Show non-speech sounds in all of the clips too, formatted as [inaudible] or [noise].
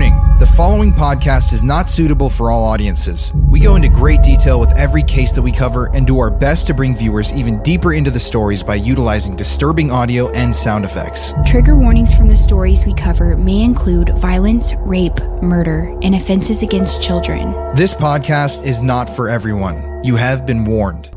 Warning the following podcast is not suitable for all audiences. We go into great detail with every case that we cover and do our best to bring viewers even deeper into the stories by utilizing disturbing audio and sound effects. Trigger warnings from the stories we cover may include violence, rape, murder, and offenses against children. This podcast is not for everyone. You have been warned.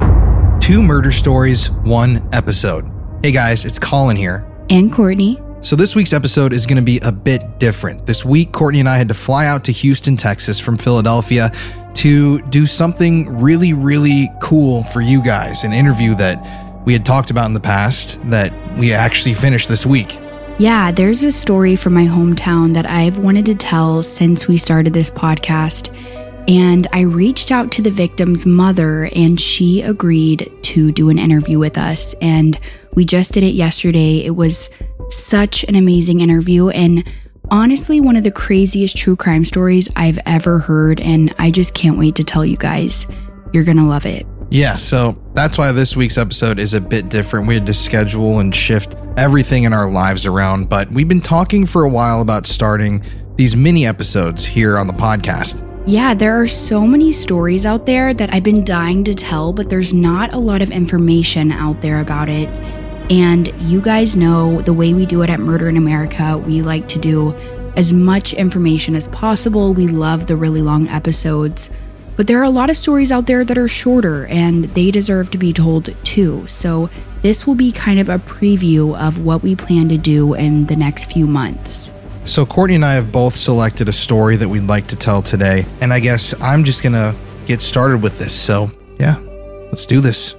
Two murder stories, one episode. Hey guys, it's Colin here. And Courtney. So, this week's episode is going to be a bit different. This week, Courtney and I had to fly out to Houston, Texas from Philadelphia to do something really, really cool for you guys an interview that we had talked about in the past that we actually finished this week. Yeah, there's a story from my hometown that I've wanted to tell since we started this podcast. And I reached out to the victim's mother, and she agreed to do an interview with us. And we just did it yesterday. It was such an amazing interview and honestly one of the craziest true crime stories I've ever heard. And I just can't wait to tell you guys. You're going to love it. Yeah, so that's why this week's episode is a bit different. We had to schedule and shift everything in our lives around, but we've been talking for a while about starting these mini episodes here on the podcast. Yeah, there are so many stories out there that I've been dying to tell, but there's not a lot of information out there about it. And you guys know the way we do it at Murder in America, we like to do as much information as possible. We love the really long episodes. But there are a lot of stories out there that are shorter and they deserve to be told too. So, this will be kind of a preview of what we plan to do in the next few months. So, Courtney and I have both selected a story that we'd like to tell today. And I guess I'm just going to get started with this. So, yeah, let's do this.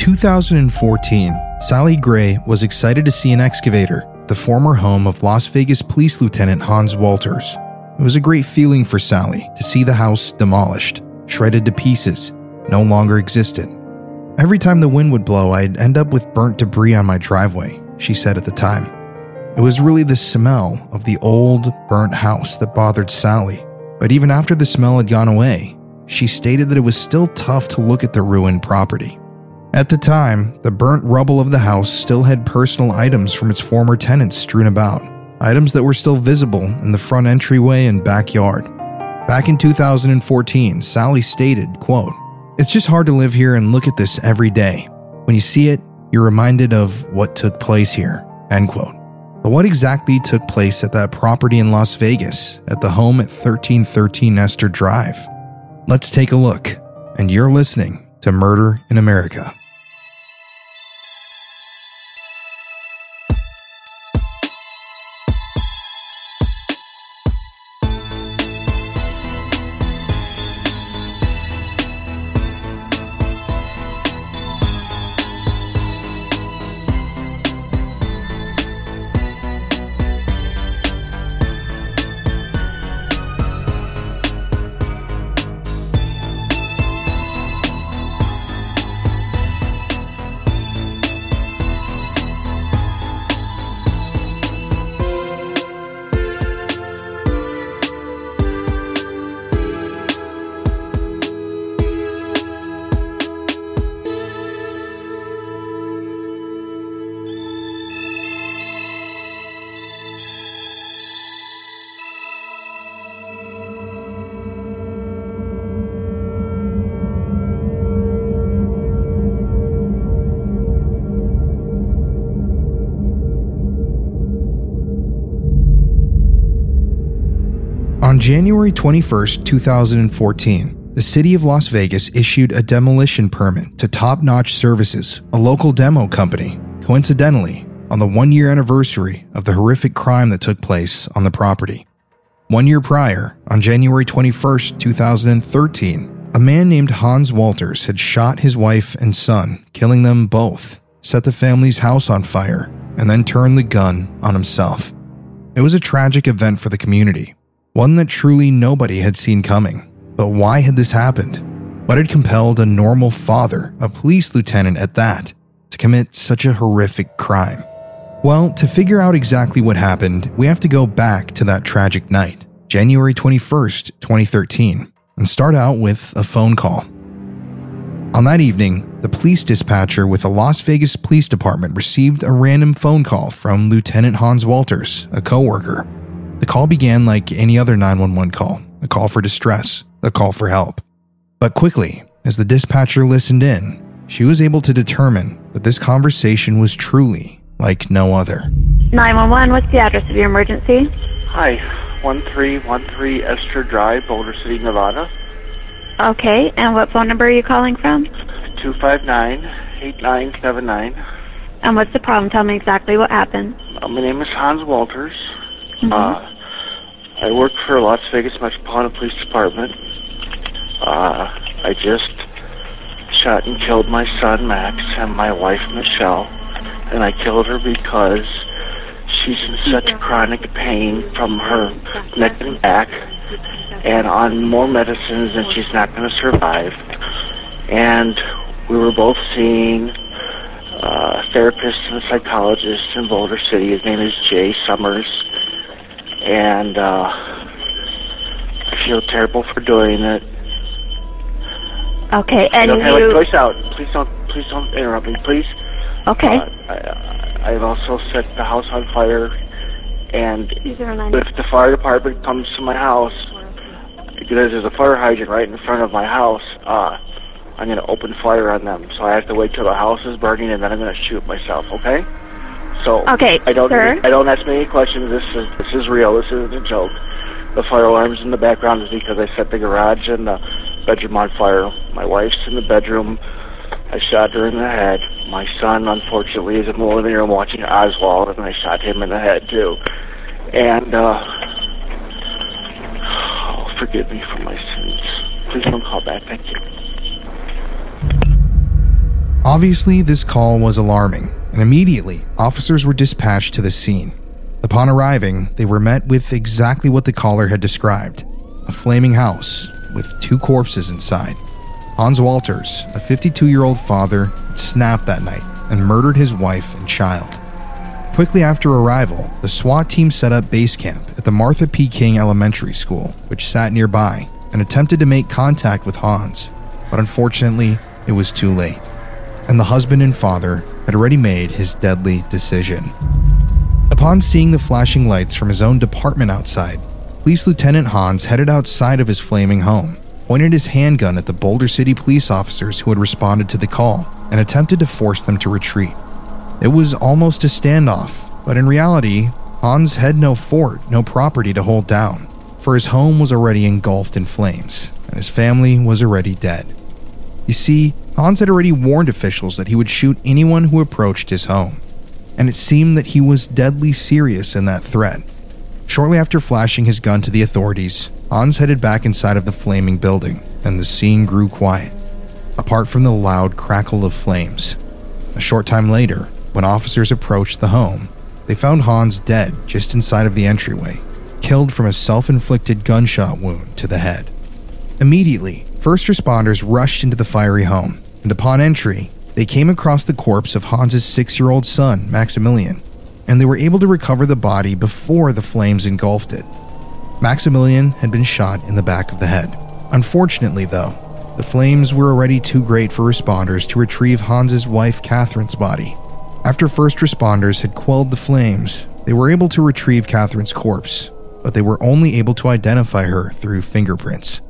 2014, Sally Gray was excited to see an excavator at the former home of Las Vegas Police Lieutenant Hans Walters. It was a great feeling for Sally to see the house demolished, shredded to pieces, no longer existed. Every time the wind would blow, I'd end up with burnt debris on my driveway, she said at the time. It was really the smell of the old, burnt house that bothered Sally. But even after the smell had gone away, she stated that it was still tough to look at the ruined property. At the time, the burnt rubble of the house still had personal items from its former tenants strewn about, items that were still visible in the front entryway and backyard. Back in 2014, Sally stated, quote, It's just hard to live here and look at this every day. When you see it, you're reminded of what took place here, end quote. But what exactly took place at that property in Las Vegas, at the home at 1313 Esther Drive? Let's take a look, and you're listening to Murder in America. January 21, 2014, the city of Las Vegas issued a demolition permit to Top Notch Services, a local demo company, coincidentally, on the one year anniversary of the horrific crime that took place on the property. One year prior, on January 21, 2013, a man named Hans Walters had shot his wife and son, killing them both, set the family's house on fire, and then turned the gun on himself. It was a tragic event for the community, one that truly nobody had seen coming. But why had this happened? What had compelled a normal father, a police lieutenant at that, to commit such a horrific crime? Well, to figure out exactly what happened, we have to go back to that tragic night, January 21st, 2013, and start out with a phone call. On that evening, the police dispatcher with the Las Vegas Police Department received a random phone call from Lieutenant Hans Walters, a coworker. The call began like any other 911 call a call for distress, a call for help. But quickly, as the dispatcher listened in, she was able to determine that this conversation was truly like no other. 911, what's the address of your emergency? Hi, 1313 Esther Drive, Boulder City, Nevada. Okay, and what phone number are you calling from? 259 8979. And what's the problem? Tell me exactly what happened. Uh, my name is Hans Walters. Mhm. Uh, I work for Las Vegas Metropolitan Police Department. Uh, I just shot and killed my son Max and my wife Michelle, and I killed her because she's in such chronic pain from her neck and back, and on more medicines, and she's not going to survive. And we were both seeing uh, a therapist and a psychologist in Boulder City. His name is Jay Summers, and uh, I feel terrible for doing it. Okay, and okay, wait, you. voice out. Please don't, please don't interrupt me, please. Okay. Uh, I, I've also set the house on fire, and if the fire department comes to my house, because there's a fire hydrant right in front of my house, uh, I'm going to open fire on them. So I have to wait till the house is burning, and then I'm going to shoot myself. Okay? So Okay, I don't, sir. I don't ask me any questions. This is this is real. This isn't a joke. The fire alarms in the background is because I set the garage and the bedroom on fire. My wife's in the bedroom. I shot her in the head. My son, unfortunately, is in the living room watching Oswald, and I shot him in the head too. And uh, oh, forgive me for my sins. Please don't call back. Thank you. Obviously, this call was alarming, and immediately, officers were dispatched to the scene. Upon arriving, they were met with exactly what the caller had described a flaming house with two corpses inside. Hans Walters, a 52 year old father, had snapped that night and murdered his wife and child. Quickly after arrival, the SWAT team set up base camp at the Martha P. King Elementary School, which sat nearby, and attempted to make contact with Hans. But unfortunately, it was too late and the husband and father had already made his deadly decision. Upon seeing the flashing lights from his own department outside, Police Lieutenant Hans headed outside of his flaming home, pointed his handgun at the Boulder City police officers who had responded to the call, and attempted to force them to retreat. It was almost a standoff, but in reality, Hans had no fort, no property to hold down, for his home was already engulfed in flames, and his family was already dead. You see, Hans had already warned officials that he would shoot anyone who approached his home, and it seemed that he was deadly serious in that threat. Shortly after flashing his gun to the authorities, Hans headed back inside of the flaming building, and the scene grew quiet, apart from the loud crackle of flames. A short time later, when officers approached the home, they found Hans dead just inside of the entryway, killed from a self inflicted gunshot wound to the head. Immediately, first responders rushed into the fiery home, and upon entry, they came across the corpse of Hans's six year old son, Maximilian, and they were able to recover the body before the flames engulfed it. Maximilian had been shot in the back of the head. Unfortunately, though, the flames were already too great for responders to retrieve Hans's wife Catherine's body. After first responders had quelled the flames, they were able to retrieve Catherine's corpse, but they were only able to identify her through fingerprints.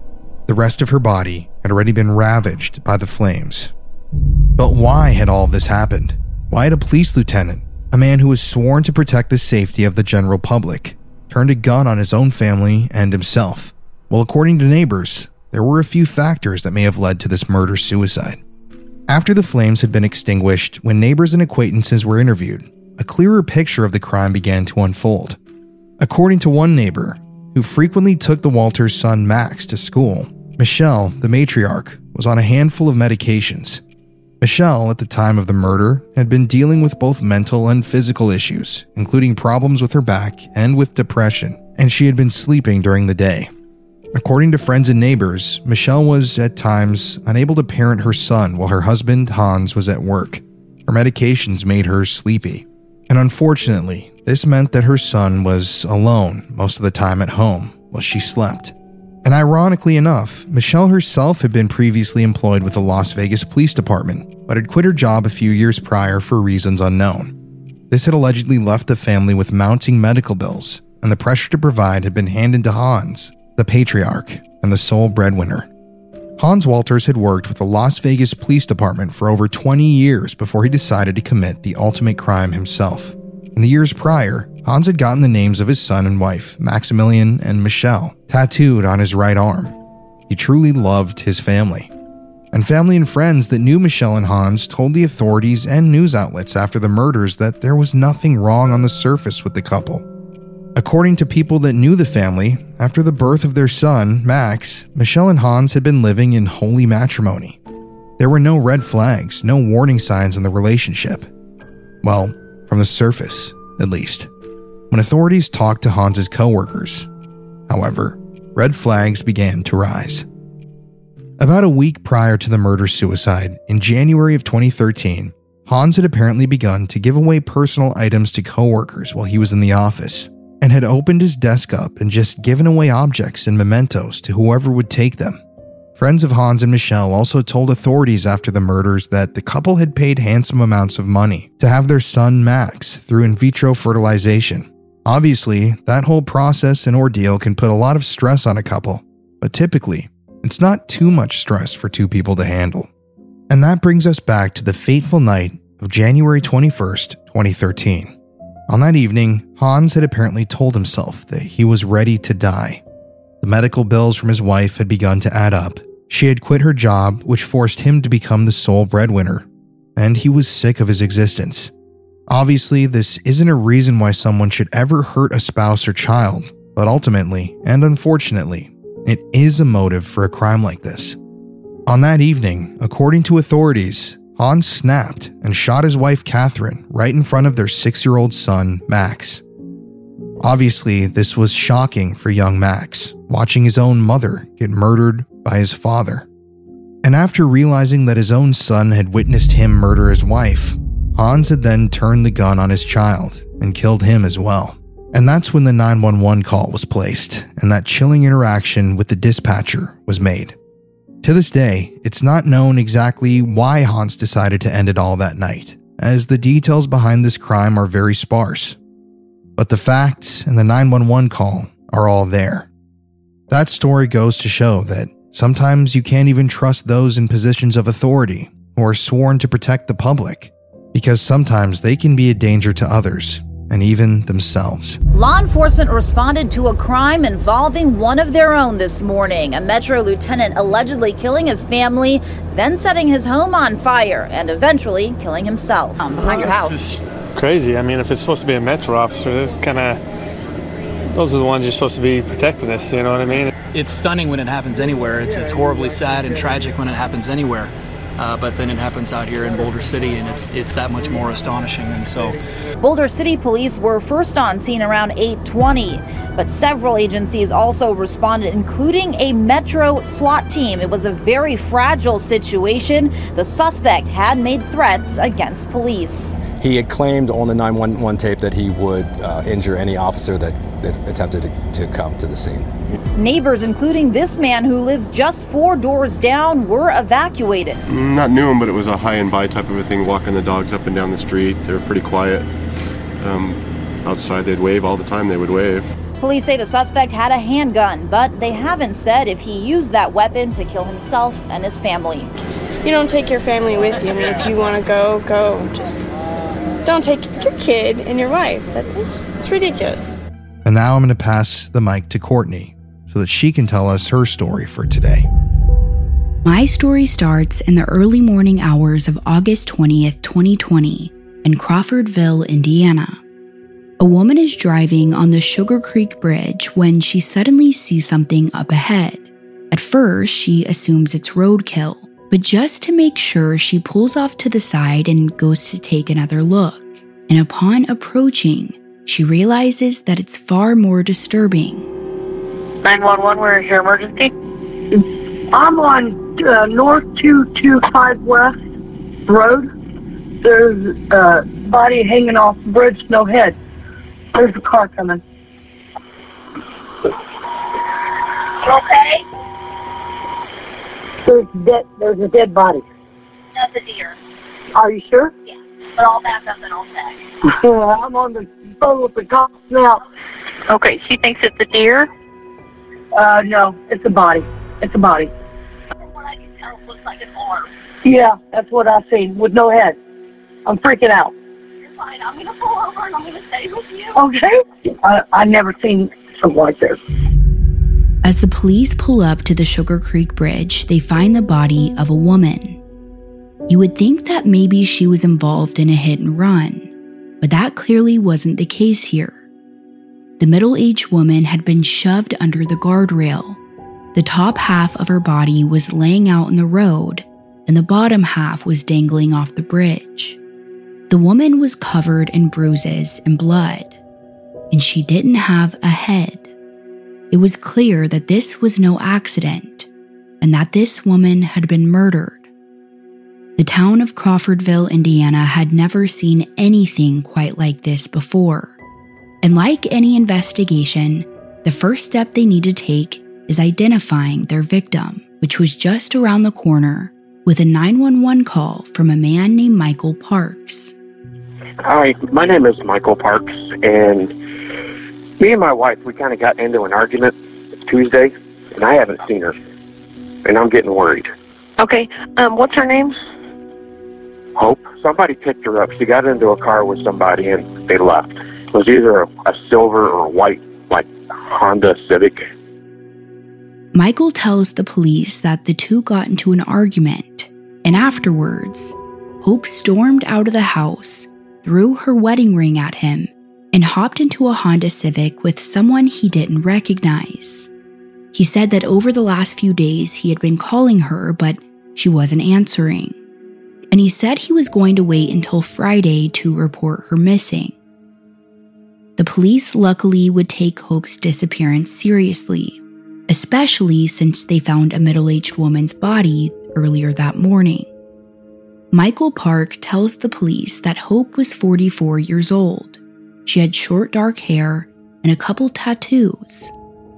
The rest of her body had already been ravaged by the flames. But why had all this happened? Why had a police lieutenant, a man who was sworn to protect the safety of the general public, turned a gun on his own family and himself? Well, according to neighbors, there were a few factors that may have led to this murder suicide. After the flames had been extinguished, when neighbors and acquaintances were interviewed, a clearer picture of the crime began to unfold. According to one neighbor, who frequently took the Walters' son Max to school, Michelle, the matriarch, was on a handful of medications. Michelle, at the time of the murder, had been dealing with both mental and physical issues, including problems with her back and with depression, and she had been sleeping during the day. According to friends and neighbors, Michelle was, at times, unable to parent her son while her husband, Hans, was at work. Her medications made her sleepy. And unfortunately, this meant that her son was alone most of the time at home while she slept. And ironically enough, Michelle herself had been previously employed with the Las Vegas Police Department, but had quit her job a few years prior for reasons unknown. This had allegedly left the family with mounting medical bills, and the pressure to provide had been handed to Hans, the patriarch and the sole breadwinner. Hans Walters had worked with the Las Vegas Police Department for over 20 years before he decided to commit the ultimate crime himself. In the years prior, Hans had gotten the names of his son and wife, Maximilian and Michelle, tattooed on his right arm. He truly loved his family. And family and friends that knew Michelle and Hans told the authorities and news outlets after the murders that there was nothing wrong on the surface with the couple. According to people that knew the family, after the birth of their son, Max, Michelle and Hans had been living in holy matrimony. There were no red flags, no warning signs in the relationship. Well, from the surface, at least. When authorities talked to Hans's coworkers, however, red flags began to rise. About a week prior to the murder suicide, in January of 2013, Hans had apparently begun to give away personal items to coworkers while he was in the office and had opened his desk up and just given away objects and mementos to whoever would take them. Friends of Hans and Michelle also told authorities after the murders that the couple had paid handsome amounts of money to have their son Max through in vitro fertilization. Obviously, that whole process and ordeal can put a lot of stress on a couple, but typically, it's not too much stress for two people to handle. And that brings us back to the fateful night of January 21st, 2013. On that evening, Hans had apparently told himself that he was ready to die. The medical bills from his wife had begun to add up. She had quit her job, which forced him to become the sole breadwinner, and he was sick of his existence. Obviously, this isn't a reason why someone should ever hurt a spouse or child, but ultimately, and unfortunately, it is a motive for a crime like this. On that evening, according to authorities, Hans snapped and shot his wife Catherine right in front of their six year old son, Max. Obviously, this was shocking for young Max, watching his own mother get murdered by his father. And after realizing that his own son had witnessed him murder his wife, Hans had then turned the gun on his child and killed him as well. And that's when the 911 call was placed and that chilling interaction with the dispatcher was made. To this day, it's not known exactly why Hans decided to end it all that night, as the details behind this crime are very sparse. But the facts and the 911 call are all there. That story goes to show that sometimes you can't even trust those in positions of authority who are sworn to protect the public, because sometimes they can be a danger to others and even themselves. Law enforcement responded to a crime involving one of their own this morning. A Metro lieutenant allegedly killing his family, then setting his home on fire, and eventually killing himself um, behind your house. crazy. I mean, if it's supposed to be a Metro officer, this kind of those are the ones you're supposed to be protecting us. You know what I mean? It's stunning when it happens anywhere. It's, it's horribly sad and tragic when it happens anywhere. Uh, but then it happens out here in Boulder City, and it's it's that much more astonishing. And so, Boulder City police were first on scene around 8:20, but several agencies also responded, including a Metro SWAT team. It was a very fragile situation. The suspect had made threats against police. He had claimed on the 911 tape that he would uh, injure any officer that, that attempted to, to come to the scene. Neighbors, including this man who lives just four doors down, were evacuated. Not knew him, but it was a high and by type of a thing, walking the dogs up and down the street. They were pretty quiet. Um, outside, they'd wave all the time, they would wave. Police say the suspect had a handgun, but they haven't said if he used that weapon to kill himself and his family. You don't take your family with you. I mean, if you want to go, go. Just don't take your kid and your wife. That is it's ridiculous. And now I'm going to pass the mic to Courtney so that she can tell us her story for today. My story starts in the early morning hours of August 20th, 2020, in Crawfordsville, Indiana. A woman is driving on the Sugar Creek Bridge when she suddenly sees something up ahead. At first, she assumes it's roadkill, but just to make sure, she pulls off to the side and goes to take another look. And upon approaching, she realizes that it's far more disturbing. 911, where is your emergency? I'm on uh, North 225 West Road. There's a body hanging off the bridge, no head. There's a car coming. Okay? There's dead. There's a dead body. That's a deer. Are you sure? Yeah, but I'll back up and I'll check. [laughs] I'm on the phone with the cops now. Okay, she thinks it's a deer. Uh, no, it's a body. It's a body. From what I can tell, it looks like an arm. Yeah, that's what I've seen with no head. I'm freaking out. You're fine. I'm gonna pull over and I'm gonna stay with you. Okay. I I never seen something like this. As the police pull up to the Sugar Creek Bridge, they find the body of a woman. You would think that maybe she was involved in a hit and run, but that clearly wasn't the case here. The middle aged woman had been shoved under the guardrail. The top half of her body was laying out in the road, and the bottom half was dangling off the bridge. The woman was covered in bruises and blood, and she didn't have a head. It was clear that this was no accident and that this woman had been murdered. The town of Crawfordsville, Indiana had never seen anything quite like this before. And like any investigation, the first step they need to take is identifying their victim, which was just around the corner with a 911 call from a man named Michael Parks. Hi, my name is Michael Parks, and me and my wife, we kind of got into an argument Tuesday, and I haven't seen her, and I'm getting worried. Okay. Um, what's her name? Hope somebody picked her up. She got into a car with somebody, and they left. It was either a, a silver or a white, like Honda Civic. Michael tells the police that the two got into an argument, and afterwards, Hope stormed out of the house, threw her wedding ring at him, and hopped into a Honda Civic with someone he didn't recognize. He said that over the last few days he had been calling her, but she wasn't answering. And he said he was going to wait until Friday to report her missing. The police luckily would take Hope's disappearance seriously, especially since they found a middle aged woman's body earlier that morning. Michael Park tells the police that Hope was 44 years old. She had short dark hair and a couple tattoos,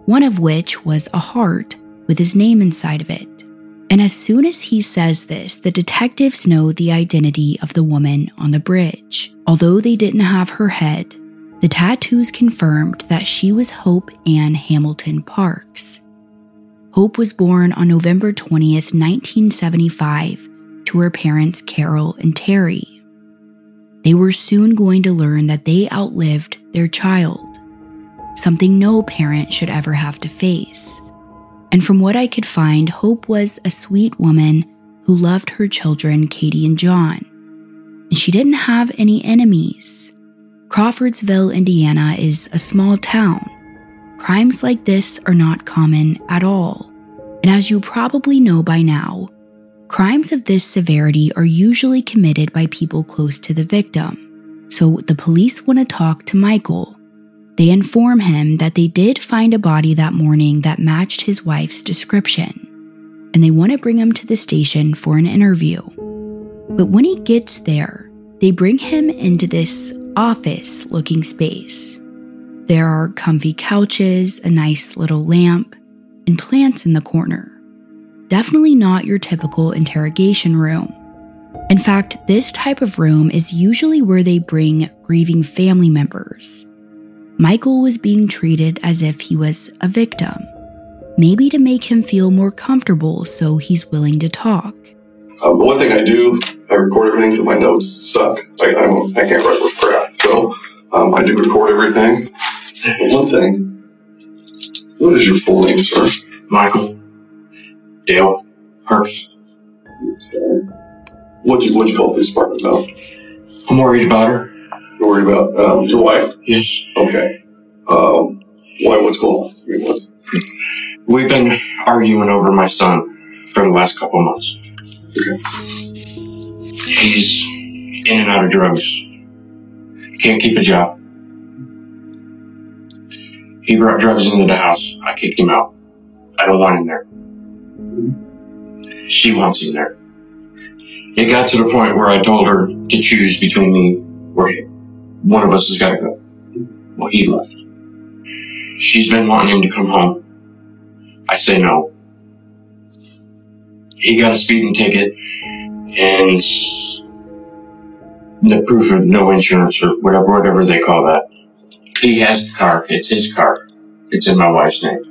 one of which was a heart with his name inside of it. And as soon as he says this, the detectives know the identity of the woman on the bridge. Although they didn't have her head, the tattoos confirmed that she was Hope Ann Hamilton Parks. Hope was born on November 20th, 1975, to her parents Carol and Terry. They were soon going to learn that they outlived their child, something no parent should ever have to face. And from what I could find, Hope was a sweet woman who loved her children, Katie and John. And she didn't have any enemies. Crawfordsville, Indiana is a small town. Crimes like this are not common at all. And as you probably know by now, crimes of this severity are usually committed by people close to the victim. So the police want to talk to Michael. They inform him that they did find a body that morning that matched his wife's description, and they want to bring him to the station for an interview. But when he gets there, they bring him into this office looking space. There are comfy couches, a nice little lamp, and plants in the corner. Definitely not your typical interrogation room. In fact, this type of room is usually where they bring grieving family members. Michael was being treated as if he was a victim, maybe to make him feel more comfortable so he's willing to talk. Um, the one thing I do, I record everything because my notes suck. I, I, don't, I can't write with crap. So um, I do record everything. But one thing, what is your full name, sir? Michael Dale Hurst. Okay. What do you, what do you call this department about? I'm worried about her. You're worried about um, your wife? Yes. Okay. Um, why? What's going on? I mean, what's, We've been arguing over my son for the last couple of months. okay. He's in and out of drugs. Can't keep a job. He brought drugs into the house. I kicked him out. I don't want him there. She wants him there. It got to the point where I told her to choose between me or him. One of us has got to go. Well, he left. She's been wanting him to come home. I say no. He got a speeding ticket and the proof of no insurance or whatever, whatever they call that. He has the car. It's his car. It's in my wife's name.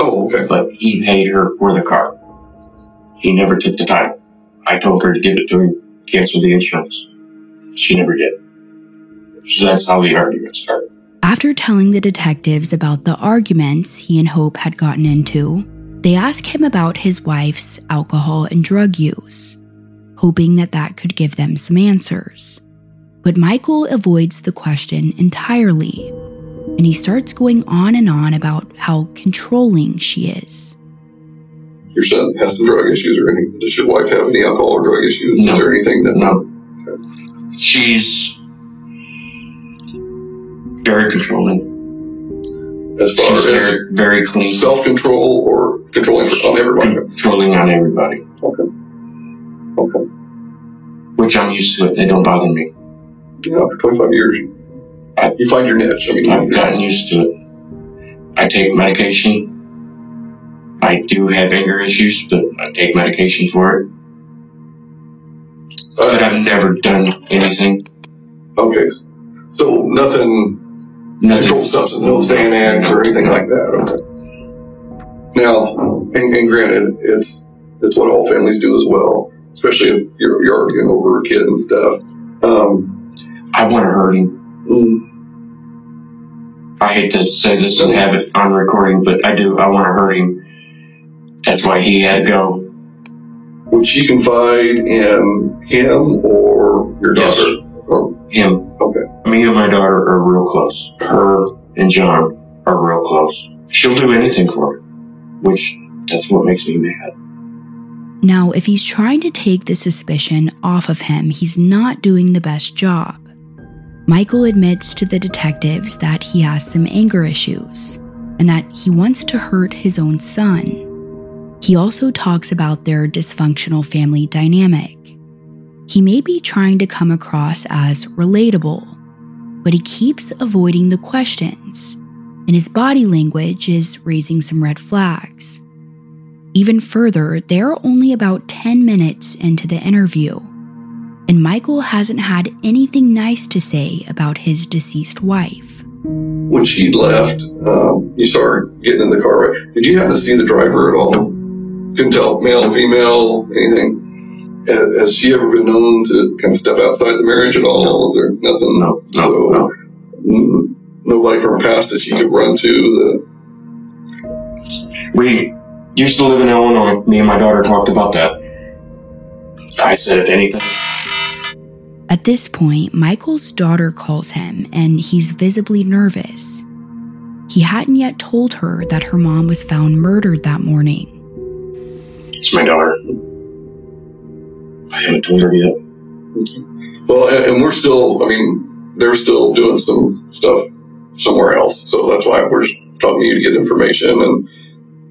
Oh, okay. But he paid her for the car. He never took the title. I told her to give it to him, cancel the insurance. She never did. So that's how the argument started. After telling the detectives about the arguments he and Hope had gotten into, they ask him about his wife's alcohol and drug use, hoping that that could give them some answers. But Michael avoids the question entirely, and he starts going on and on about how controlling she is. Your son has some drug issues or anything? Does your wife have any alcohol or drug issues? No. Is there anything that No. She's very controlling. as far She's as very, very clean. self control or controlling for on everybody? Controlling on everybody. Okay. Okay. Which I'm used to it. They don't bother me. Yeah, after 25 years, you find your niche. I mean, I've gotten used to it. I take medication. I do have anger issues, but I take medication for it. Uh, but I've never done anything. Okay. So nothing, controlled substance, no Xanax or anything like that. Okay. Now, and, and granted, it's it's what all families do as well, especially if you're, you're arguing over a kid and stuff. Um, I want to hurt him. mm, I hate to say this and have it on recording, but I do. I want to hurt him. That's why he had to go. would she confide in him or your Yes. daughter? Or, Him. okay. Me and my daughter are real close. Her and John are real close. She'll do anything for him, which that's what makes me mad. Now, if he's trying to take the suspicion off of him, he's not doing the best job. Michael admits to the detectives that he has some anger issues and that he wants to hurt his own son. He also talks about their dysfunctional family dynamic. He may be trying to come across as relatable, but he keeps avoiding the questions, and his body language is raising some red flags. Even further, they're only about 10 minutes into the interview, and Michael hasn't had anything nice to say about his deceased wife. When she left, um, you her getting in the car. Right? Did you happen to see the driver at all? Couldn't tell, male, female, anything. Ha- Has she ever been known to kind of step outside the marriage at all? Is there nothing? No, so, no, nobody from her past that she could run to. We used to live in Illinois. Me and my daughter talked about that. I said, if anything, At this point, Michael's daughter calls him and he's visibly nervous. He hadn't yet told her that her mom was found murdered that morning. it's my daughter. I haven't told her yet. Well, and, and we're still. I mean, they're still doing some stuff somewhere else. So that's why we're talking to you to get information. And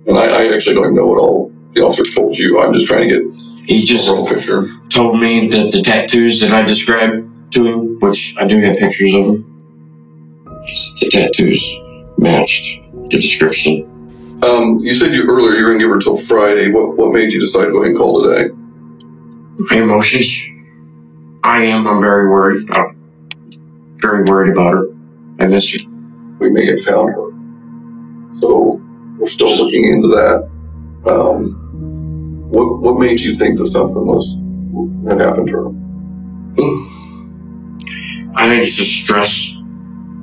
and I, I actually don't even know what all the officers told you. I'm just trying to get He just overall picture. told me that the tattoos that I described to him, which I do have pictures of them, the tattoos matched the description. Um, you said you earlier you were going to give her till Friday. What what made you decide to go ahead and call today? My emotions. I am. I'm very worried. I'm very worried about her. I miss her. We may have found her. So we're still looking into that. Um, what what made you think that something was had happened to her? I think it's just stress.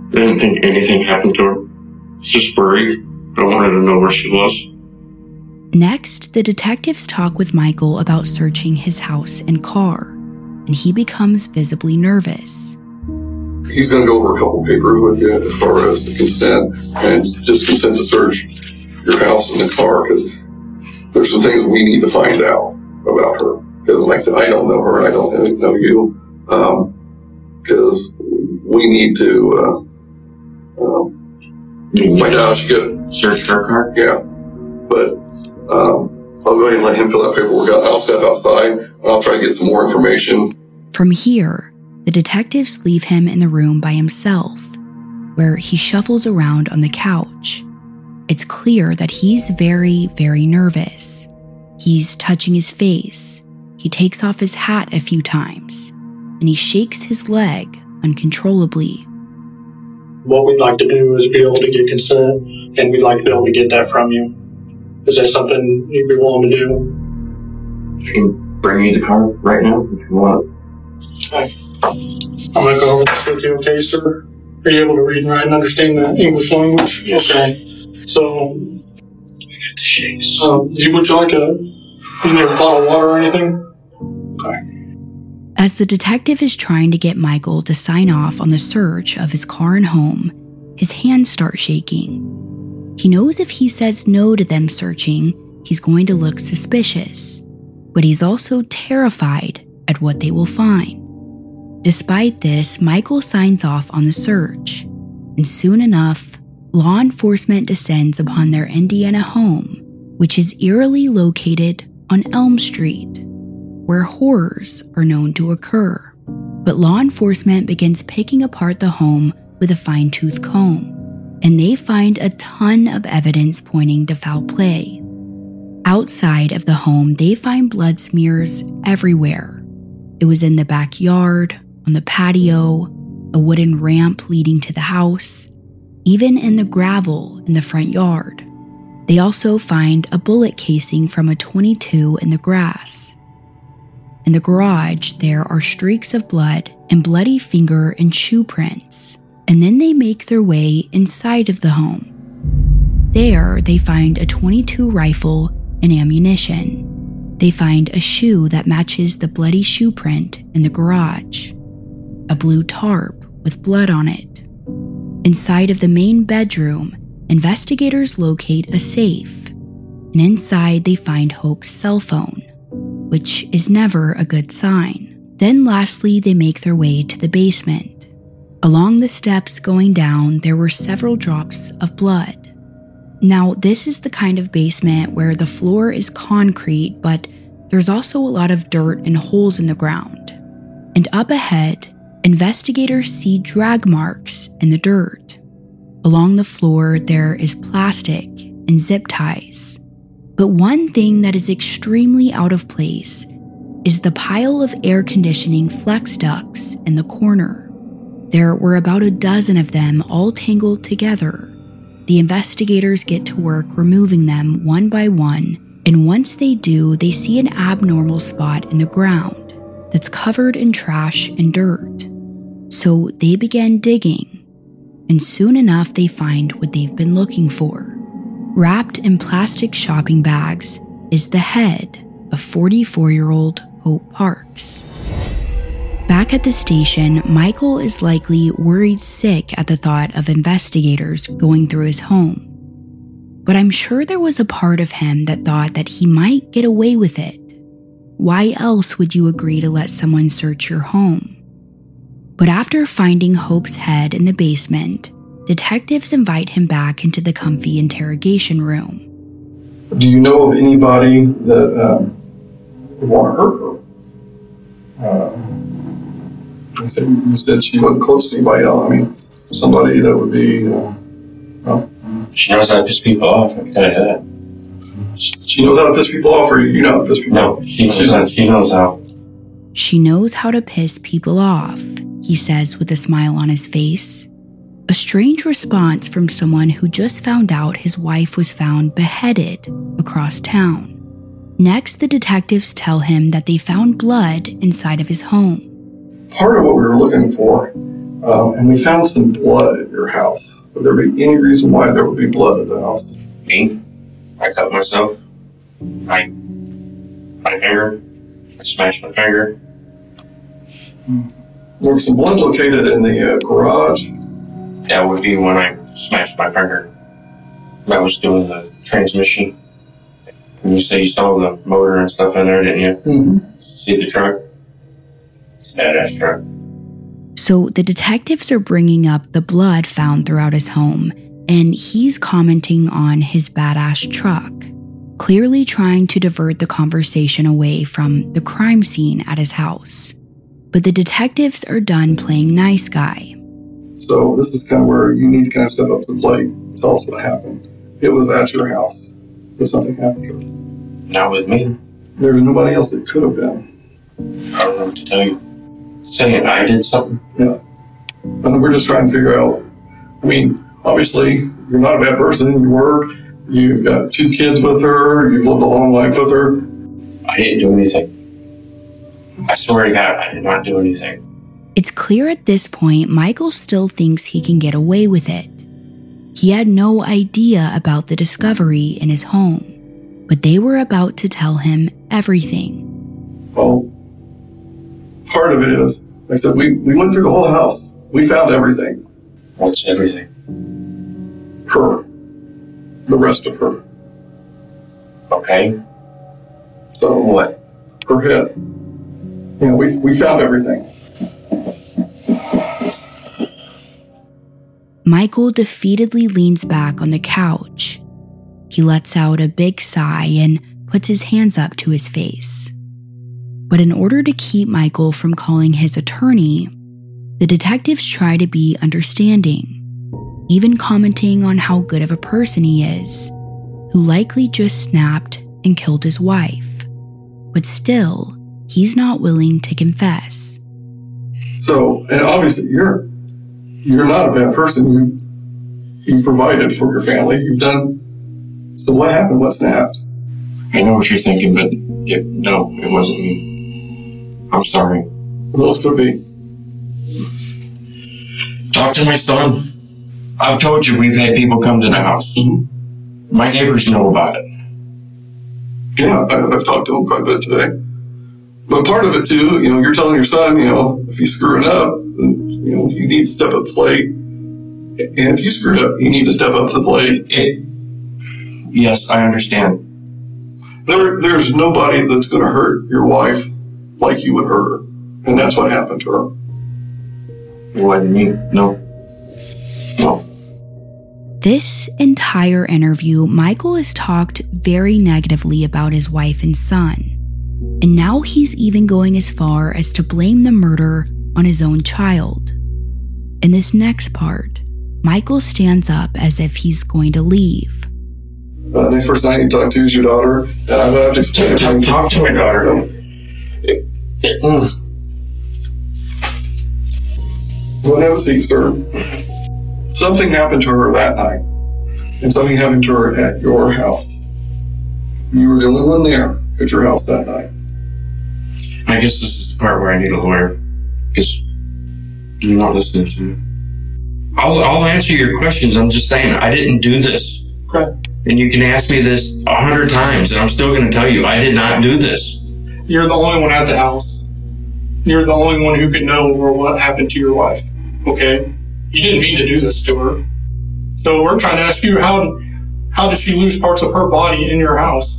I didn't think anything happened to her. It's just worried. I wanted to know where she was. Next, the detectives talk with Michael about searching his house and car, and he becomes visibly nervous. He's going to go over a couple papers with you as far as the consent and just consent to search your house and the car because there's some things we need to find out about her. Because, like I said, I don't know her and I don't really know you. Because we need to uh, um, find out how she got search her car. Yeah, but um, I'll go ahead and let him fill that paperwork out. I'll step outside and I'll try to get some more information. From here, the detectives leave him in the room by himself, where he shuffles around on the couch. It's clear that he's very, very nervous. He's touching his face. He takes off his hat a few times, and he shakes his leg uncontrollably. What we'd like to do is be able to get consent, and we'd like to be able to get that from you. Is that something you'd be willing to do? I can bring you the car right now if you want. Okay. I'm gonna go over this with you, okay, sir? Are you able to read and write and understand the English language? Yes. Okay. So, um, do you, would you like a, you need a bottle of water or anything? Okay. As the detective is trying to get Michael to sign off on the search of his car and home, his hands start shaking. He knows if he says no to them searching, he's going to look suspicious, but he's also terrified at what they will find. Despite this, Michael signs off on the search, and soon enough, law enforcement descends upon their Indiana home, which is eerily located on Elm Street, where horrors are known to occur. But law enforcement begins picking apart the home with a fine tooth comb, and they find a ton of evidence pointing to foul play. Outside of the home, they find blood smears everywhere. It was in the backyard, on the patio, a wooden ramp leading to the house, even in the gravel in the front yard. They also find a bullet casing from a 22 in the grass. In the garage, there are streaks of blood and bloody finger and shoe prints, and then they make their way inside of the home. There, they find a 22 rifle and ammunition. They find a shoe that matches the bloody shoe print in the garage, a blue tarp with blood on it. Inside of the main bedroom, investigators locate a safe, and inside they find Hope's cell phone, which is never a good sign. Then, lastly, they make their way to the basement. Along the steps going down, there were several drops of blood. Now, this is the kind of basement where the floor is concrete, but there's also a lot of dirt and holes in the ground. And up ahead, investigators see drag marks in the dirt. Along the floor, there is plastic and zip ties. But one thing that is extremely out of place is the pile of air conditioning flex ducts in the corner. There were about a dozen of them all tangled together. The investigators get to work removing them one by one, and once they do, they see an abnormal spot in the ground that's covered in trash and dirt. So they begin digging, and soon enough, they find what they've been looking for. Wrapped in plastic shopping bags is the head of 44 year old Hope Parks. Back at the station, Michael is likely worried sick at the thought of investigators going through his home. But I'm sure there was a part of him that thought that he might get away with it. Why else would you agree to let someone search your home? But after finding Hope's head in the basement, detectives invite him back into the comfy interrogation room. Do you know of anybody that um, would want to hurt her? Uh, you said, you said she wasn't close to anybody else. I mean, somebody that would be. Uh, well, She knows how to piss people off. I can tell you that. she knows how to piss people off, or you know how to piss people No, off. she knows how. She knows how. She knows how to piss people off, he says with a smile on his face. A strange response from someone who just found out his wife was found beheaded across town. Next, the detectives tell him that they found blood inside of his home. Part of what we were looking for, um, and we found some blood at your house. Would there be any reason why there would be blood at the house? Me, I cut myself. I, my finger, I smashed my finger. There was some blood located in the uh, garage. That would be when I smashed my finger. I was doing the transmission. And you say you saw the motor and stuff in there, didn't you? Mm-hmm. See the truck? Badass truck. So the detectives are bringing up the blood found throughout his home, and he's commenting on his badass truck, clearly trying to divert the conversation away from the crime scene at his house. But the detectives are done playing nice guy. So this is kind of where you need to kind of step up to the plate. Tell us what happened. it was at your house that something happened to her. Not with me. There's nobody else that could have been. I don't know what to tell you. Saying I did something. Yeah. And we're just trying to figure out. I mean, obviously, you're not a bad person. You work. You've got two kids with her. You've lived a long life with her. I didn't do anything. I swear to God, I did not do anything. It's clear at this point Michael still thinks he can get away with it. He had no idea about the discovery in his home, but they were about to tell him everything. Well, part of it is, like I said, we, we went through the whole house. We found everything. What's everything? Her. The rest of her. Okay. So what? Her head. You know, we, we found everything. Michael defeatedly leans back on the couch. He lets out a big sigh and puts his hands up to his face. But in order to keep Michael from calling his attorney, the detectives try to be understanding, even commenting on how good of a person he is, who likely just snapped and killed his wife. But still, he's not willing to confess. So, and obviously, you're you're not a bad person. You you provided for your family. You've done. So what happened? What snapped? I know what you're thinking, but it, no, it wasn't me. I'm sorry. Who else could be? Talk to my son. I've told you we've had people come to the house. Mm-hmm. My neighbors know about it. Yeah, I, I've talked to him quite a bit today. But part of it too, you know, you're telling your son, you know, if he's screwing up, you know, you need to step up to the plate. And if you screwed up, you need to step up to the plate. It, yes, I understand. There, there's nobody that's going to hurt your wife like you would hurt her, and that's what happened to her. It wasn't me. No. No. This entire interview, Michael has talked very negatively about his wife and son. And now he's even going as far as to blame the murder on his own child. In this next part, Michael stands up as if he's going to leave. Uh, next person I need to talk to is your daughter, and I'm going to have to explain Talk, talk to my daughter. It, it, mm. We'll have a seat, sir. Something happened to her that night, and something happened to her at your house. You were the only one there at your house that night. I guess this is the part where I need a lawyer. Because you're not listening to me. I'll, I'll answer your questions. I'm just saying, I didn't do this. Okay. And you can ask me this a hundred times, and I'm still going to tell you, I did not do this. You're the only one at the house. You're the only one who can know what happened to your wife. Okay? You didn't mean to do this to her. So we're trying to ask you how how did she lose parts of her body in your house?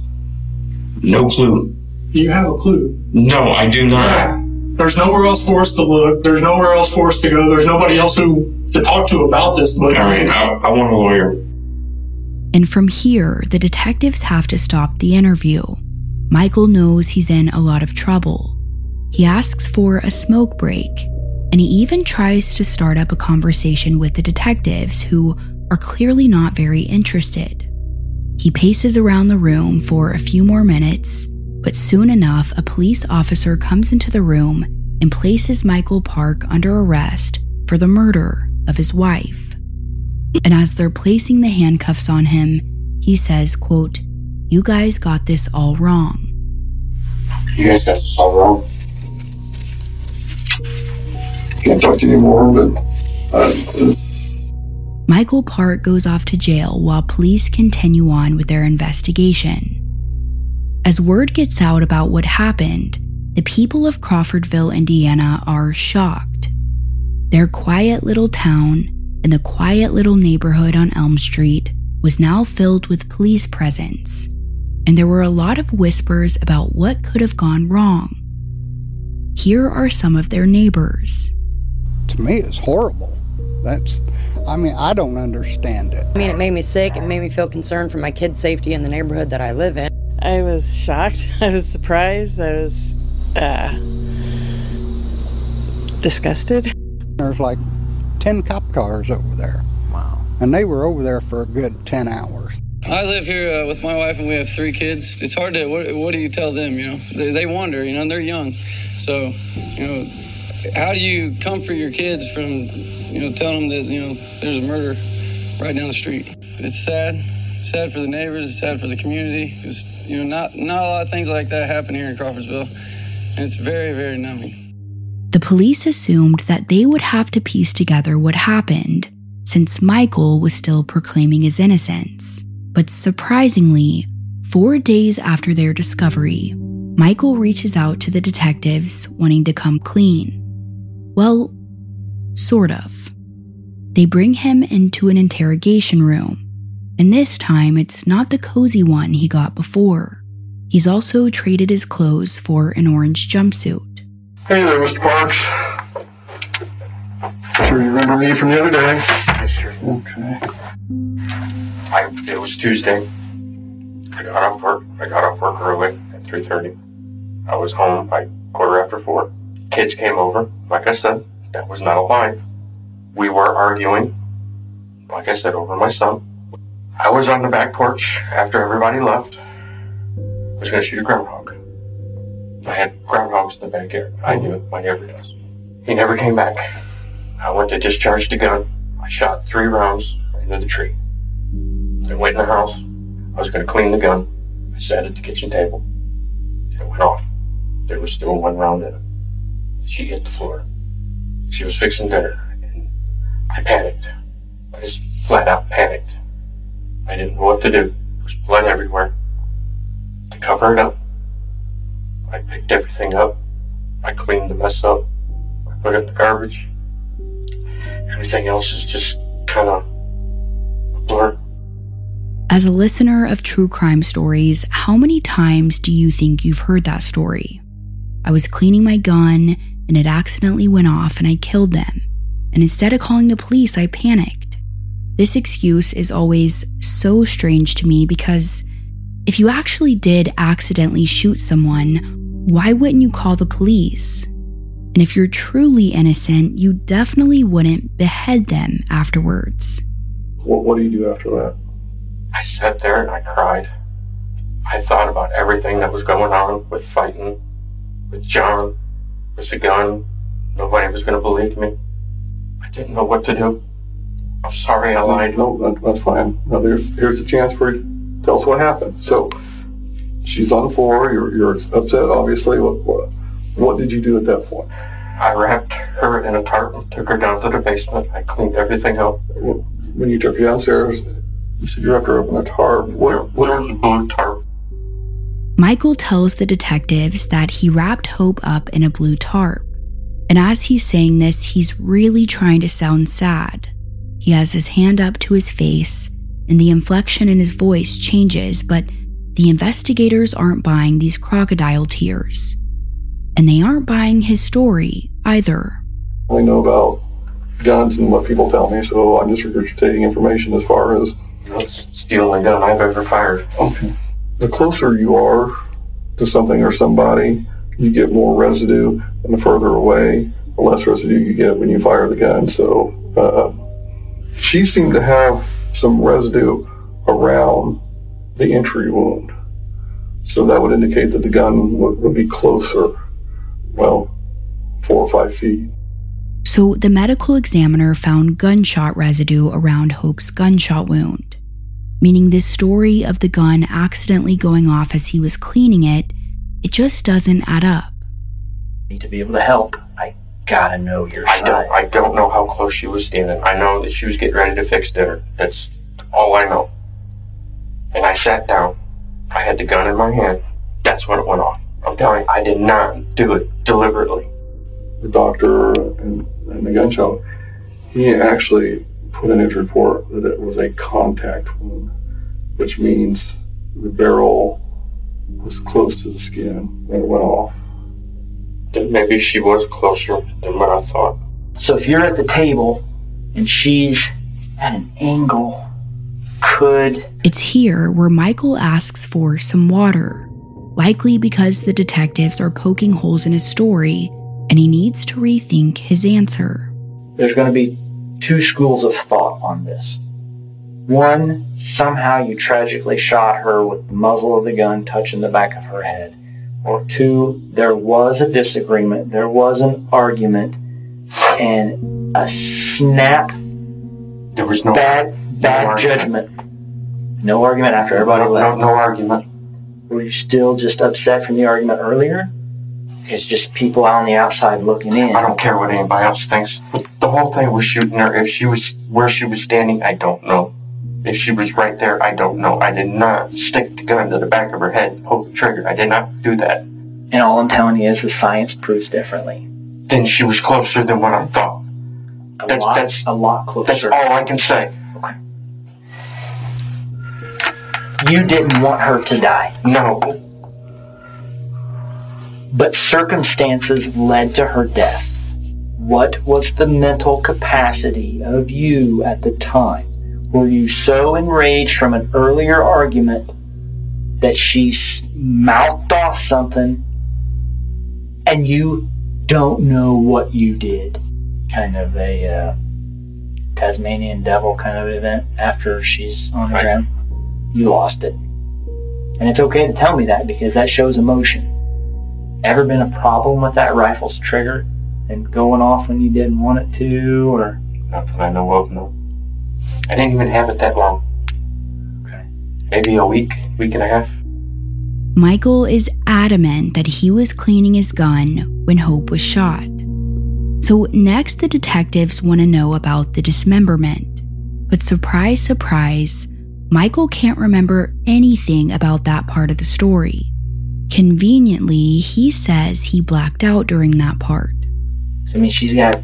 No clue. Do you have a clue? No, I do not. Yeah. There's nowhere else for us to look. There's nowhere else for us to go. There's nobody else who to talk to about this. But All right, I, I want a lawyer. And from here, the detectives have to stop the interview. Michael knows he's in a lot of trouble. He asks for a smoke break, and he even tries to start up a conversation with the detectives who are clearly not very interested. He paces around the room for a few more minutes, but soon enough, a police officer comes into the room and places Michael Park under arrest for the murder of his wife. And as they're placing the handcuffs on him, he says, quote, You guys got this all wrong. You guys got this all wrong. Can't talk to you anymore, but uh, Michael Park goes off to jail while police continue on with their investigation. As word gets out about what happened, the people of Crawfordsville, Indiana are shocked. Their quiet little town and the quiet little neighborhood on Elm Street was now filled with police presence, and there were a lot of whispers about what could have gone wrong. Here are some of their neighbors. To me, it's horrible. That's, I mean, I don't understand it. I mean, it made me sick. It made me feel concerned for my kids' safety in the neighborhood that I live in. I was shocked. [laughs] I was surprised. I was uh, disgusted. There's like 10 cop cars over there. Wow. And they were over there for a good 10 hours. I live here uh, with my wife and we have three kids. It's hard to, what, what do you tell them, you know? They, they wonder, you know, and they're young. So, you know, how do you comfort your kids from, you know, telling them that, you know, there's a murder right down the street? It's sad. Sad for the neighbors, it's sad for the community. Because, you know, not, not a lot of things like that happen here in Crawfordsville. And it's very, very numbing. The police assumed that they would have to piece together what happened since Michael was still proclaiming his innocence. But surprisingly, four days after their discovery, Michael reaches out to the detectives wanting to come clean. Well, sort of. They bring him into an interrogation room, and this time it's not the cozy one he got before. He's also traded his clothes for an orange jumpsuit. Hey there, Mr. Parks. Sure you remember me from the other day? Okay. I, it was Tuesday. I got off work. I got off work early at 3:30. I was home by quarter after four. Kids came over. Like I said, that was not a lie. We were arguing. Like I said, over my son. I was on the back porch after everybody left. I was to shoot a groundhog. I had groundhogs in the backyard. I knew it. My neighbor does. He never came back. I went to discharge the gun. I shot three rounds into the tree. I went in the house. I was going to clean the gun. I sat at the kitchen table. It went off. There was still one round in it. She hit the floor. She was fixing dinner, and I panicked. I just flat out panicked. I didn't know what to do. There was blood everywhere. I covered it up, I picked everything up. I cleaned the mess up. I put it in the garbage. Everything else is just kind of a blur. As a listener of true crime stories, how many times do you think you've heard that story? I was cleaning my gun and it accidentally went off and I killed them. And instead of calling the police, I panicked. This excuse is always so strange to me because if you actually did accidentally shoot someone, why wouldn't you call the police? And if you're truly innocent, you definitely wouldn't behead them afterwards. What, what do you do after that? I sat there and I cried. I thought about everything that was going on with fighting, with John, with the gun. Nobody was going to believe me. I didn't know what to do. I'm sorry I lied. No, that, that's fine. Now there's here's a chance for you to tell us what happened. So she's on the floor. You're you're upset, obviously. What what, what did you do at that point? I wrapped her in a tarp and took her down to the basement. I cleaned everything up. When you took her downstairs, said you her up in a tarp. What what was a blue tarp. Michael tells the detectives that he wrapped Hope up in a blue tarp. And as he's saying this, he's really trying to sound sad. He has his hand up to his face, and the inflection in his voice changes, but the investigators aren't buying these crocodile tears. And they aren't buying his story either. I know about guns and what people tell me, so I'm just regurgitating information as far as That's the only gun I've ever fired. Okay. The closer you are to something or somebody, you get more residue, and the further away, the less residue you get when you fire the gun. So uh, she seemed to have some residue around the entry wound. So that would indicate that the gun would, would be closer, well, four or five feet. So the medical examiner found gunshot residue around Hope's gunshot wound, meaning this story of the gun accidentally going off as he was cleaning it, it just doesn't add up. need to be able to help. I gotta know your I side. don't. I don't know how close she was standing. I know that she was getting ready to fix dinner. That's all I know. And I sat down. I had the gun in my hand. That's when it went off. I'm telling you, I did not do it deliberately. The doctor and, and the gun shop, he actually put in his report that it was a contact wound, which means the barrel was close to the skin when it went off. Then maybe she was closer than what I thought. So if you're at the table and she's at an angle, could It's here where Michael asks for some water, likely because the detectives are poking holes in his story and he needs to rethink his answer. there's going to be two schools of thought on this. one, somehow you tragically shot her with the muzzle of the gun touching the back of her head. Or two, there was a disagreement, there was an argument, and a snap. There was no bad, bad no argument. judgment. No argument after everybody no, left. No, no argument. Were you still just upset from the argument earlier? It's just people on the outside looking in. I don't care what anybody else thinks. The whole thing was shooting her. If she was where she was standing, I don't know. If she was right there, I don't know. I did not stick the gun to the back of her head and pull the trigger. I did not do that. And all I'm telling you is the science proves differently. Then she was closer than what I thought. A That's, lot, that's, a lot closer. that's all I can say. Okay. You didn't want her to die. No. But circumstances led to her death. What was the mental capacity of you at the time? Were you so enraged from an earlier argument that she mouthed off something and you don't know what you did? Kind of a uh, Tasmanian devil kind of event after she's on the ground. You lost it. And it's okay to tell me that because that shows emotion. Ever been a problem with that rifle's trigger and going off when you didn't want it to, or Not that I know of, no. I didn't even have it that long. Okay. Maybe a week, week and a half. Michael is adamant that he was cleaning his gun when Hope was shot. So, next, the detectives want to know about the dismemberment. But surprise, surprise, Michael can't remember anything about that part of the story. Conveniently, he says he blacked out during that part. I mean, she's got.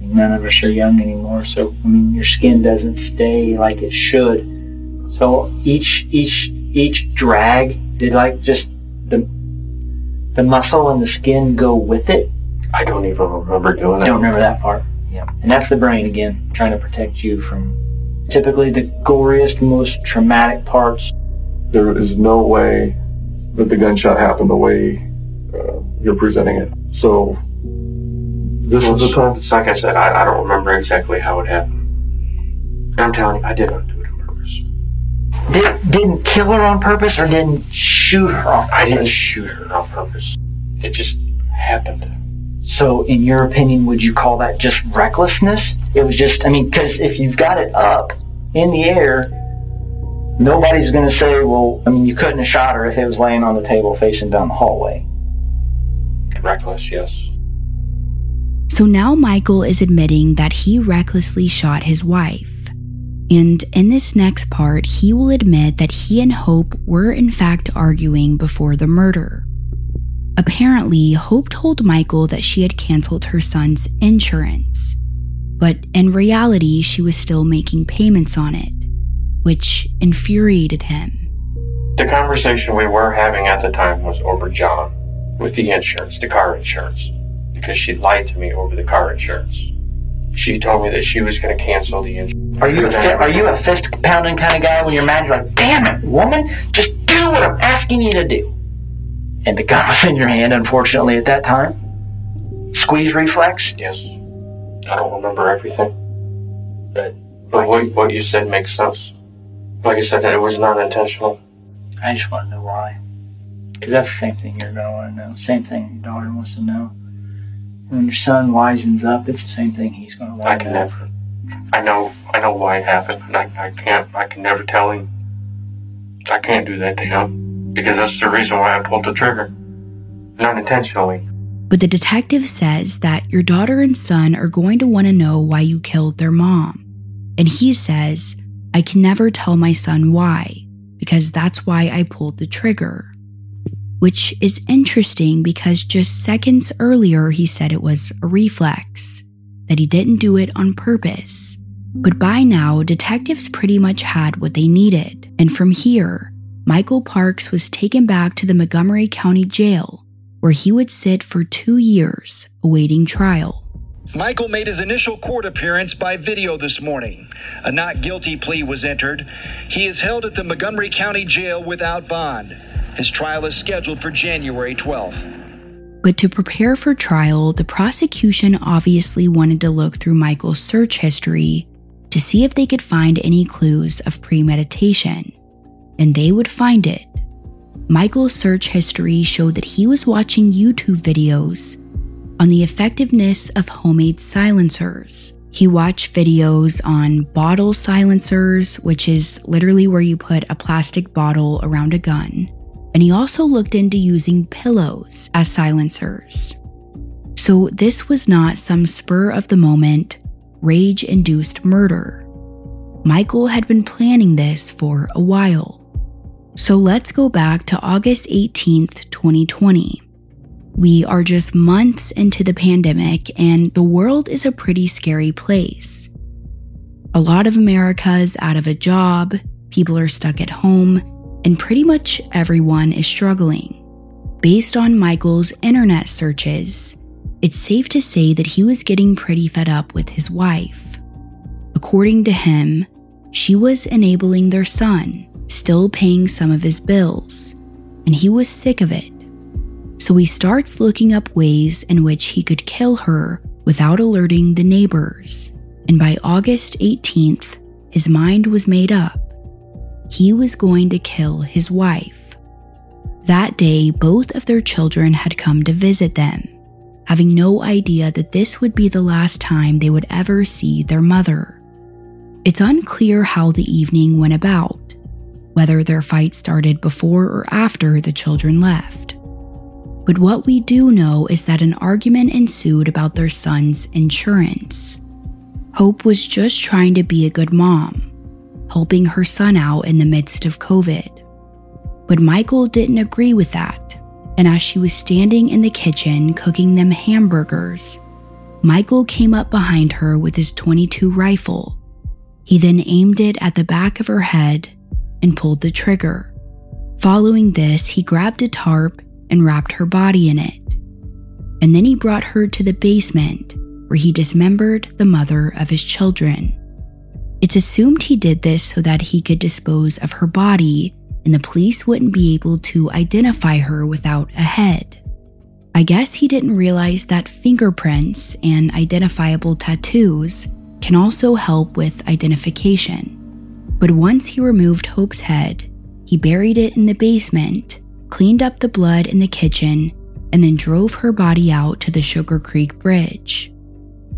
None of us are young anymore, so I mean, your skin doesn't stay like it should. So each each each drag did like just the the muscle and the skin go with it. I don't even remember doing I it. don't remember that part. Yeah, and that's the brain again, trying to protect you from typically the goriest, most traumatic parts. There is no way that the gunshot happened the way uh, you're presenting it. So this is the time. It's like I said, I, I don't remember exactly how it happened. I'm telling you, I did not do it on purpose. Did, didn't kill her on purpose or didn't shoot her on purpose? I didn't shoot her on purpose. It just happened. So, in your opinion, would you call that just recklessness? It was just, I mean, because if you've got it up in the air, nobody's going to say, well, I mean, you couldn't have shot her if it was laying on the table facing down the hallway. Reckless, yes. So now Michael is admitting that he recklessly shot his wife. And in this next part, he will admit that he and Hope were in fact arguing before the murder. Apparently, Hope told Michael that she had canceled her son's insurance. But in reality, she was still making payments on it, which infuriated him. The conversation we were having at the time was over John with the insurance, the car insurance, because she lied to me over the car insurance. She told me that she was going to cancel the insurance. Are you a, are you a fist pounding kind of guy when you're mad? You're like, damn it, woman, just do what I'm asking you to do. And the gun was in your hand, unfortunately, at that time. Squeeze reflex. Yes. I don't remember everything. But, but what, what you said makes sense. Like I said, that it was not intentional. I just want to know why. Because that's the same thing you're going to want to know. Same thing your daughter wants to know. When your son wisens up, it's the same thing he's going to want to can know. never. I know. I know why it happened. And I, I can't. I can never tell him. I can't do that to him because that's the reason why I pulled the trigger. Not intentionally. But the detective says that your daughter and son are going to want to know why you killed their mom. And he says, I can never tell my son why, because that's why I pulled the trigger. Which is interesting because just seconds earlier he said it was a reflex, that he didn't do it on purpose. But by now, detectives pretty much had what they needed. And from here, Michael Parks was taken back to the Montgomery County Jail, where he would sit for two years awaiting trial. Michael made his initial court appearance by video this morning. A not guilty plea was entered. He is held at the Montgomery County Jail without bond. His trial is scheduled for January 12th. But to prepare for trial, the prosecution obviously wanted to look through Michael's search history to see if they could find any clues of premeditation. And they would find it. Michael's search history showed that he was watching YouTube videos on the effectiveness of homemade silencers. He watched videos on bottle silencers, which is literally where you put a plastic bottle around a gun. And he also looked into using pillows as silencers. So, this was not some spur of the moment, rage induced murder. Michael had been planning this for a while. So, let's go back to August 18th, 2020. We are just months into the pandemic, and the world is a pretty scary place. A lot of America is out of a job, people are stuck at home, and pretty much everyone is struggling. Based on Michael's internet searches, it's safe to say that he was getting pretty fed up with his wife. According to him, she was enabling their son, still paying some of his bills, and he was sick of it so he starts looking up ways in which he could kill her without alerting the neighbors. And by August 18th, his mind was made up. He was going to kill his wife. That day, both of their children had come to visit them, having no idea that this would be the last time they would ever see their mother. It's unclear how the evening went about, whether their fight started before or after the children left. But what we do know is that an argument ensued about their son's insurance. Hope was just trying to be a good mom, helping her son out in the midst of COVID. But Michael didn't agree with that, and as she was standing in the kitchen cooking them hamburgers, Michael came up behind her with his 22 rifle. He then aimed it at the back of her head and pulled the trigger. Following this, he grabbed a tarp and wrapped her body in it. And then he brought her to the basement where he dismembered the mother of his children. It's assumed he did this so that he could dispose of her body and the police wouldn't be able to identify her without a head. I guess he didn't realize that fingerprints and identifiable tattoos can also help with identification. But once he removed Hope's head, he buried it in the basement cleaned up the blood in the kitchen, and then drove her body out to the Sugar Creek Bridge.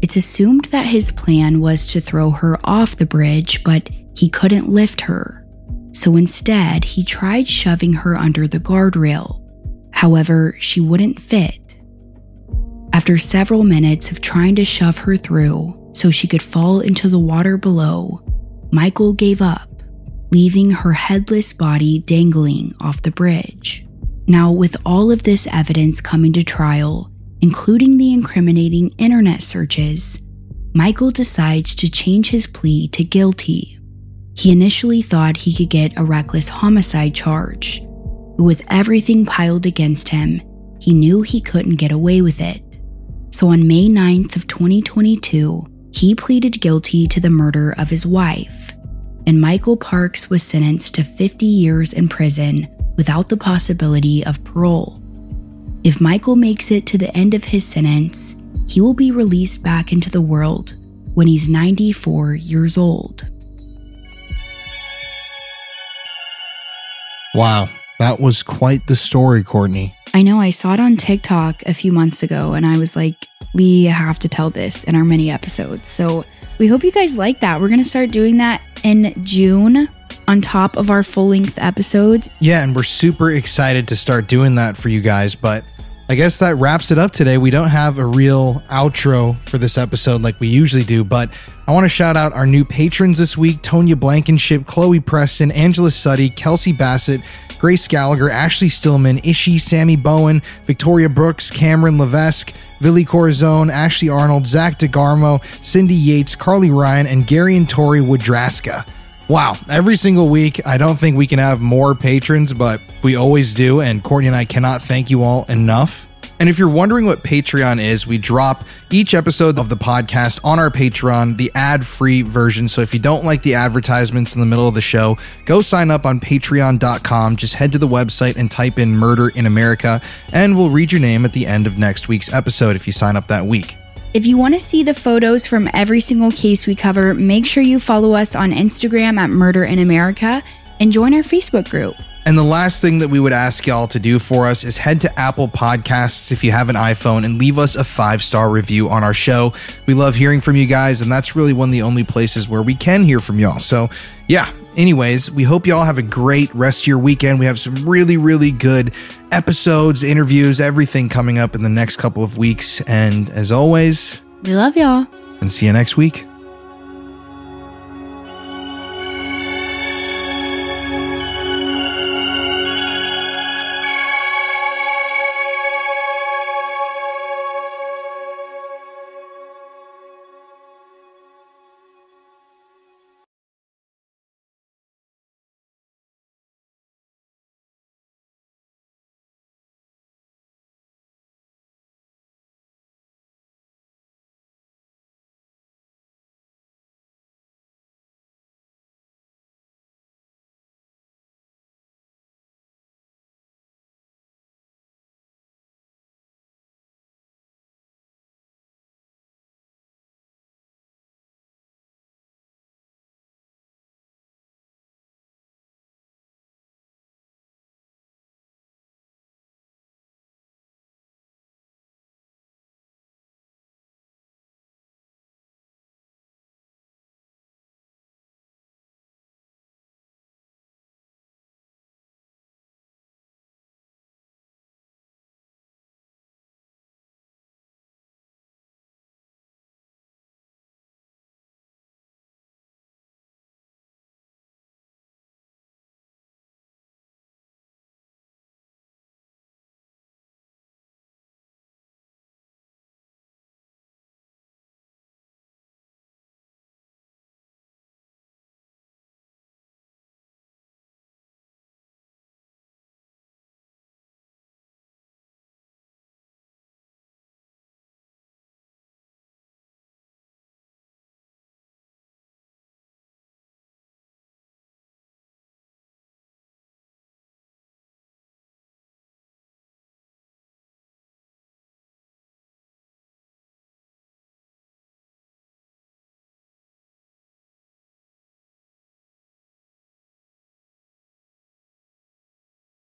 It's assumed that his plan was to throw her off the bridge, but he couldn't lift her. So instead, he tried shoving her under the guardrail. However, she wouldn't fit. After several minutes of trying to shove her through so she could fall into the water below, Michael gave up, leaving her headless body dangling off the bridge. Now, with all of this evidence coming to trial, including the incriminating internet searches, Michael decides to change his plea to guilty. He initially thought he could get a reckless homicide charge, but with everything piled against him, he knew he couldn't get away with it. So on May 9th of 2022, he pleaded guilty to the murder of his wife, and Michael Parks was sentenced to 50 years in prison without the possibility of parole. If Michael makes it to the end of his sentence, he will be released back into the world when he's 94 years old. Wow, that was quite the story, Courtney. I know I saw it on TikTok a few months ago and I was like, we have to tell this in our mini episodes. So we hope you guys like that. We're going to start doing that in June on top of our full length episodes. Yeah, and we're super excited to start doing that for you guys. But I guess that wraps it up today. We don't have a real outro for this episode like we usually do, but I want to shout out our new patrons this week Tonya Blankenship, Chloe Preston, Angela Suddy, Kelsey Bassett, Grace Gallagher, Ashley Stillman, Ishi, Sammy Bowen, Victoria Brooks, Cameron Levesque, Billy Corazon, Ashley Arnold, Zach DeGarmo, Cindy Yates, Carly Ryan, and Gary and Tori Woodraska. Wow, every single week. I don't think we can have more patrons, but we always do. And Courtney and I cannot thank you all enough. And if you're wondering what Patreon is, we drop each episode of the podcast on our Patreon, the ad free version. So if you don't like the advertisements in the middle of the show, go sign up on patreon.com. Just head to the website and type in Murder in America, and we'll read your name at the end of next week's episode if you sign up that week. If you want to see the photos from every single case we cover, make sure you follow us on Instagram at Murder in America and join our Facebook group. And the last thing that we would ask y'all to do for us is head to Apple Podcasts if you have an iPhone and leave us a five star review on our show. We love hearing from you guys, and that's really one of the only places where we can hear from y'all. So, yeah. Anyways, we hope y'all have a great rest of your weekend. We have some really, really good episodes, interviews, everything coming up in the next couple of weeks. And as always, We love y'all. and see you next week.